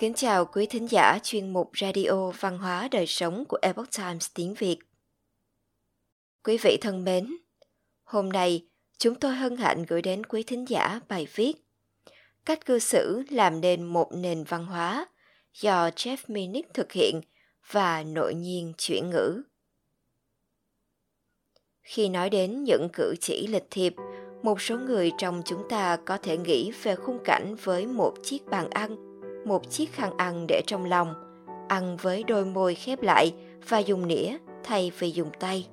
Kính chào quý thính giả chuyên mục Radio Văn hóa Đời Sống của Epoch Times tiếng Việt. Quý vị thân mến, hôm nay chúng tôi hân hạnh gửi đến quý thính giả bài viết Cách cư xử làm nên một nền văn hóa do Jeff Minnick thực hiện và nội nhiên chuyển ngữ. Khi nói đến những cử chỉ lịch thiệp, một số người trong chúng ta có thể nghĩ về khung cảnh với một chiếc bàn ăn, một chiếc khăn ăn để trong lòng, ăn với đôi môi khép lại và dùng nĩa thay vì dùng tay.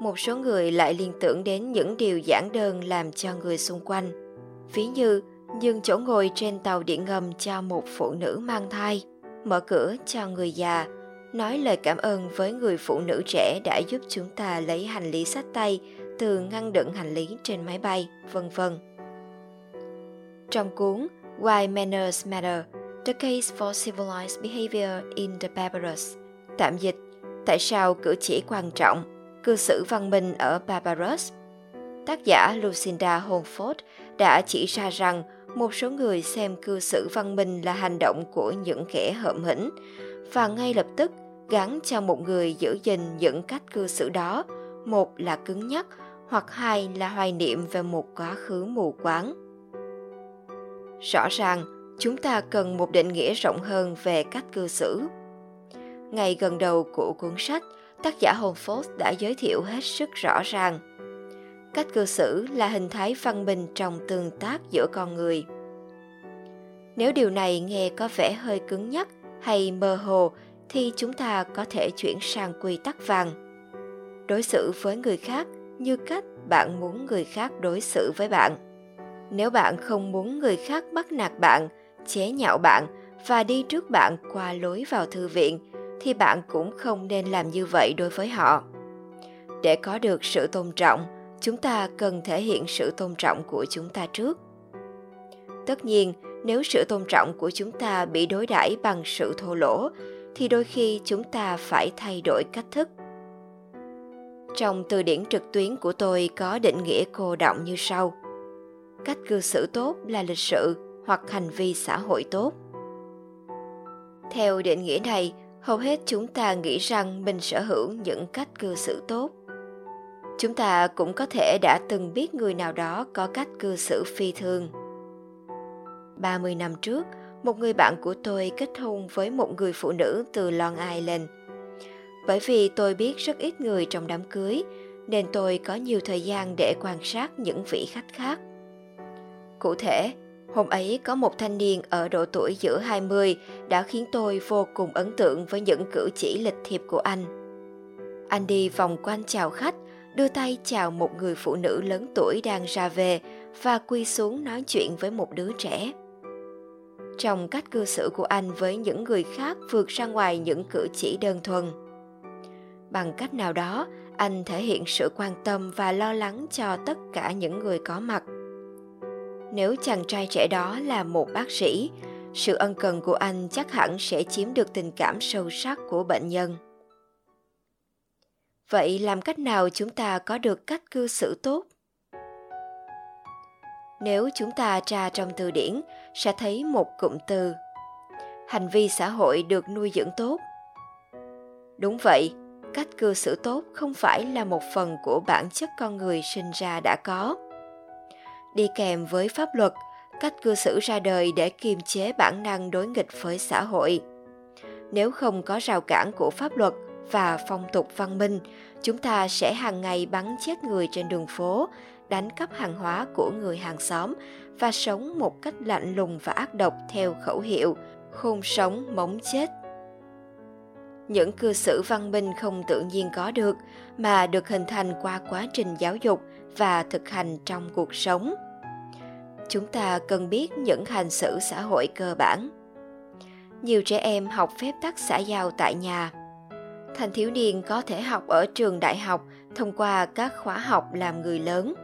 Một số người lại liên tưởng đến những điều giản đơn làm cho người xung quanh, ví như nhường chỗ ngồi trên tàu điện ngầm cho một phụ nữ mang thai, mở cửa cho người già, nói lời cảm ơn với người phụ nữ trẻ đã giúp chúng ta lấy hành lý sách tay từ ngăn đựng hành lý trên máy bay, vân vân. Trong cuốn Why Manners Matter, The Case for Civilized Behavior in the barbarous. tạm dịch, tại sao cử chỉ quan trọng, cư xử văn minh ở barbarous. tác giả Lucinda Holford đã chỉ ra rằng một số người xem cư xử văn minh là hành động của những kẻ hợm hĩnh và ngay lập tức gắn cho một người giữ gìn những cách cư xử đó một là cứng nhắc hoặc hai là hoài niệm về một quá khứ mù quáng rõ ràng, chúng ta cần một định nghĩa rộng hơn về cách cư xử. Ngay gần đầu của cuốn sách, tác giả Holford đã giới thiệu hết sức rõ ràng. Cách cư xử là hình thái văn minh trong tương tác giữa con người. Nếu điều này nghe có vẻ hơi cứng nhắc hay mơ hồ, thì chúng ta có thể chuyển sang quy tắc vàng. Đối xử với người khác như cách bạn muốn người khác đối xử với bạn nếu bạn không muốn người khác bắt nạt bạn, chế nhạo bạn và đi trước bạn qua lối vào thư viện, thì bạn cũng không nên làm như vậy đối với họ. Để có được sự tôn trọng, chúng ta cần thể hiện sự tôn trọng của chúng ta trước. Tất nhiên, nếu sự tôn trọng của chúng ta bị đối đãi bằng sự thô lỗ, thì đôi khi chúng ta phải thay đổi cách thức. Trong từ điển trực tuyến của tôi có định nghĩa cô động như sau cách cư xử tốt là lịch sự hoặc hành vi xã hội tốt theo định nghĩa này hầu hết chúng ta nghĩ rằng mình sở hữu những cách cư xử tốt chúng ta cũng có thể đã từng biết người nào đó có cách cư xử phi thường 30 năm trước, một người bạn của tôi kết hôn với một người phụ nữ từ Long Island. Bởi vì tôi biết rất ít người trong đám cưới, nên tôi có nhiều thời gian để quan sát những vị khách khác. Cụ thể, hôm ấy có một thanh niên ở độ tuổi giữa 20 đã khiến tôi vô cùng ấn tượng với những cử chỉ lịch thiệp của anh. Anh đi vòng quanh chào khách, đưa tay chào một người phụ nữ lớn tuổi đang ra về và quy xuống nói chuyện với một đứa trẻ. Trong cách cư xử của anh với những người khác vượt ra ngoài những cử chỉ đơn thuần. Bằng cách nào đó anh thể hiện sự quan tâm và lo lắng cho tất cả những người có mặt nếu chàng trai trẻ đó là một bác sĩ, sự ân cần của anh chắc hẳn sẽ chiếm được tình cảm sâu sắc của bệnh nhân. Vậy làm cách nào chúng ta có được cách cư xử tốt? Nếu chúng ta tra trong từ điển, sẽ thấy một cụm từ. Hành vi xã hội được nuôi dưỡng tốt. Đúng vậy, cách cư xử tốt không phải là một phần của bản chất con người sinh ra đã có đi kèm với pháp luật, cách cư xử ra đời để kiềm chế bản năng đối nghịch với xã hội. Nếu không có rào cản của pháp luật và phong tục văn minh, chúng ta sẽ hàng ngày bắn chết người trên đường phố, đánh cắp hàng hóa của người hàng xóm và sống một cách lạnh lùng và ác độc theo khẩu hiệu khôn sống móng chết những cư xử văn minh không tự nhiên có được, mà được hình thành qua quá trình giáo dục và thực hành trong cuộc sống chúng ta cần biết những hành xử xã hội cơ bản. Nhiều trẻ em học phép tắc xã giao tại nhà. Thanh thiếu niên có thể học ở trường đại học thông qua các khóa học làm người lớn.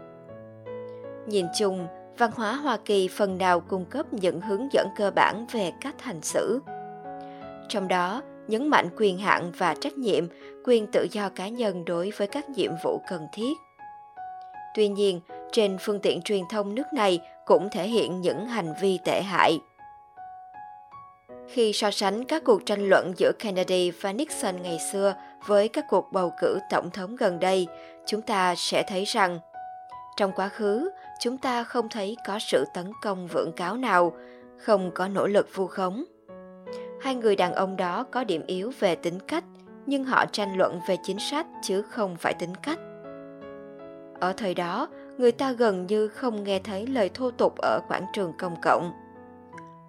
Nhìn chung, văn hóa hoa kỳ phần nào cung cấp những hướng dẫn cơ bản về cách hành xử. Trong đó, nhấn mạnh quyền hạn và trách nhiệm, quyền tự do cá nhân đối với các nhiệm vụ cần thiết. Tuy nhiên, trên phương tiện truyền thông nước này cũng thể hiện những hành vi tệ hại Khi so sánh các cuộc tranh luận giữa Kennedy và Nixon ngày xưa với các cuộc bầu cử tổng thống gần đây, chúng ta sẽ thấy rằng trong quá khứ, chúng ta không thấy có sự tấn công vượng cáo nào, không có nỗ lực vu khống. Hai người đàn ông đó có điểm yếu về tính cách, nhưng họ tranh luận về chính sách chứ không phải tính cách. Ở thời đó, người ta gần như không nghe thấy lời thô tục ở quảng trường công cộng.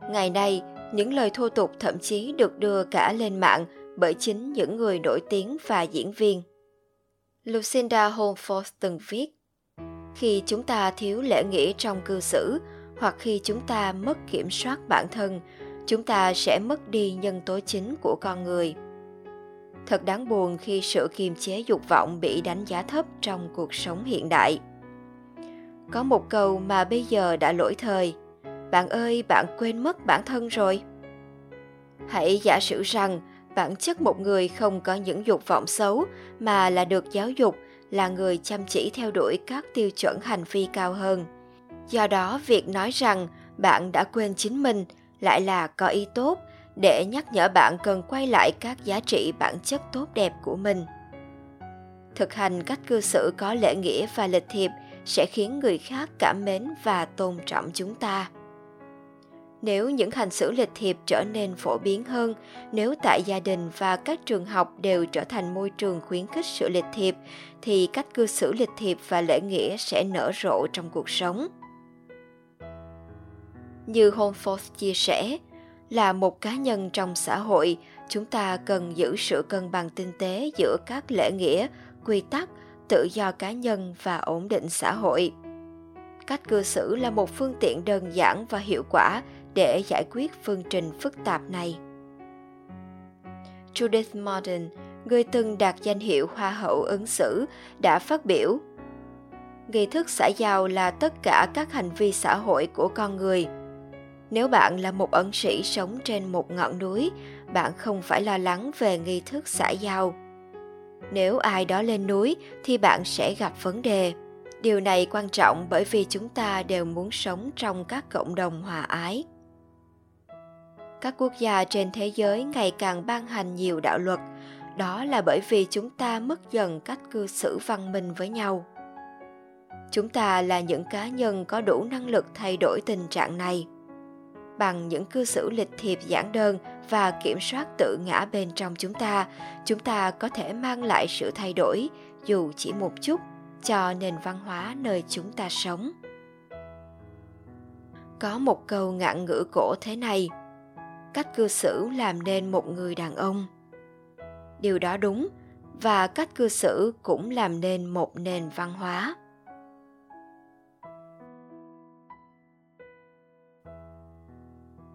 Ngày nay, những lời thô tục thậm chí được đưa cả lên mạng bởi chính những người nổi tiếng và diễn viên. Lucinda Holmford từng viết, khi chúng ta thiếu lễ nghĩa trong cư xử hoặc khi chúng ta mất kiểm soát bản thân chúng ta sẽ mất đi nhân tố chính của con người thật đáng buồn khi sự kiềm chế dục vọng bị đánh giá thấp trong cuộc sống hiện đại có một câu mà bây giờ đã lỗi thời. Bạn ơi, bạn quên mất bản thân rồi. Hãy giả sử rằng bản chất một người không có những dục vọng xấu mà là được giáo dục, là người chăm chỉ theo đuổi các tiêu chuẩn hành vi cao hơn. Do đó, việc nói rằng bạn đã quên chính mình lại là có ý tốt để nhắc nhở bạn cần quay lại các giá trị bản chất tốt đẹp của mình. Thực hành cách cư xử có lễ nghĩa và lịch thiệp sẽ khiến người khác cảm mến và tôn trọng chúng ta. Nếu những hành xử lịch thiệp trở nên phổ biến hơn nếu tại gia đình và các trường học đều trở thành môi trường khuyến khích sự lịch thiệp thì cách cư xử lịch thiệp và lễ nghĩa sẽ nở rộ trong cuộc sống. Như Holmford chia sẻ, là một cá nhân trong xã hội, chúng ta cần giữ sự cân bằng tinh tế giữa các lễ nghĩa, quy tắc, tự do cá nhân và ổn định xã hội. Cách cư xử là một phương tiện đơn giản và hiệu quả để giải quyết phương trình phức tạp này. Judith Martin, người từng đạt danh hiệu Hoa hậu ứng xử, đã phát biểu Nghi thức xã giao là tất cả các hành vi xã hội của con người – nếu bạn là một ẩn sĩ sống trên một ngọn núi, bạn không phải lo lắng về nghi thức xã giao. Nếu ai đó lên núi thì bạn sẽ gặp vấn đề. Điều này quan trọng bởi vì chúng ta đều muốn sống trong các cộng đồng hòa ái. Các quốc gia trên thế giới ngày càng ban hành nhiều đạo luật, đó là bởi vì chúng ta mất dần cách cư xử văn minh với nhau. Chúng ta là những cá nhân có đủ năng lực thay đổi tình trạng này bằng những cư xử lịch thiệp giản đơn và kiểm soát tự ngã bên trong chúng ta. Chúng ta có thể mang lại sự thay đổi, dù chỉ một chút, cho nền văn hóa nơi chúng ta sống. Có một câu ngạn ngữ cổ thế này, cách cư xử làm nên một người đàn ông. Điều đó đúng, và cách cư xử cũng làm nên một nền văn hóa.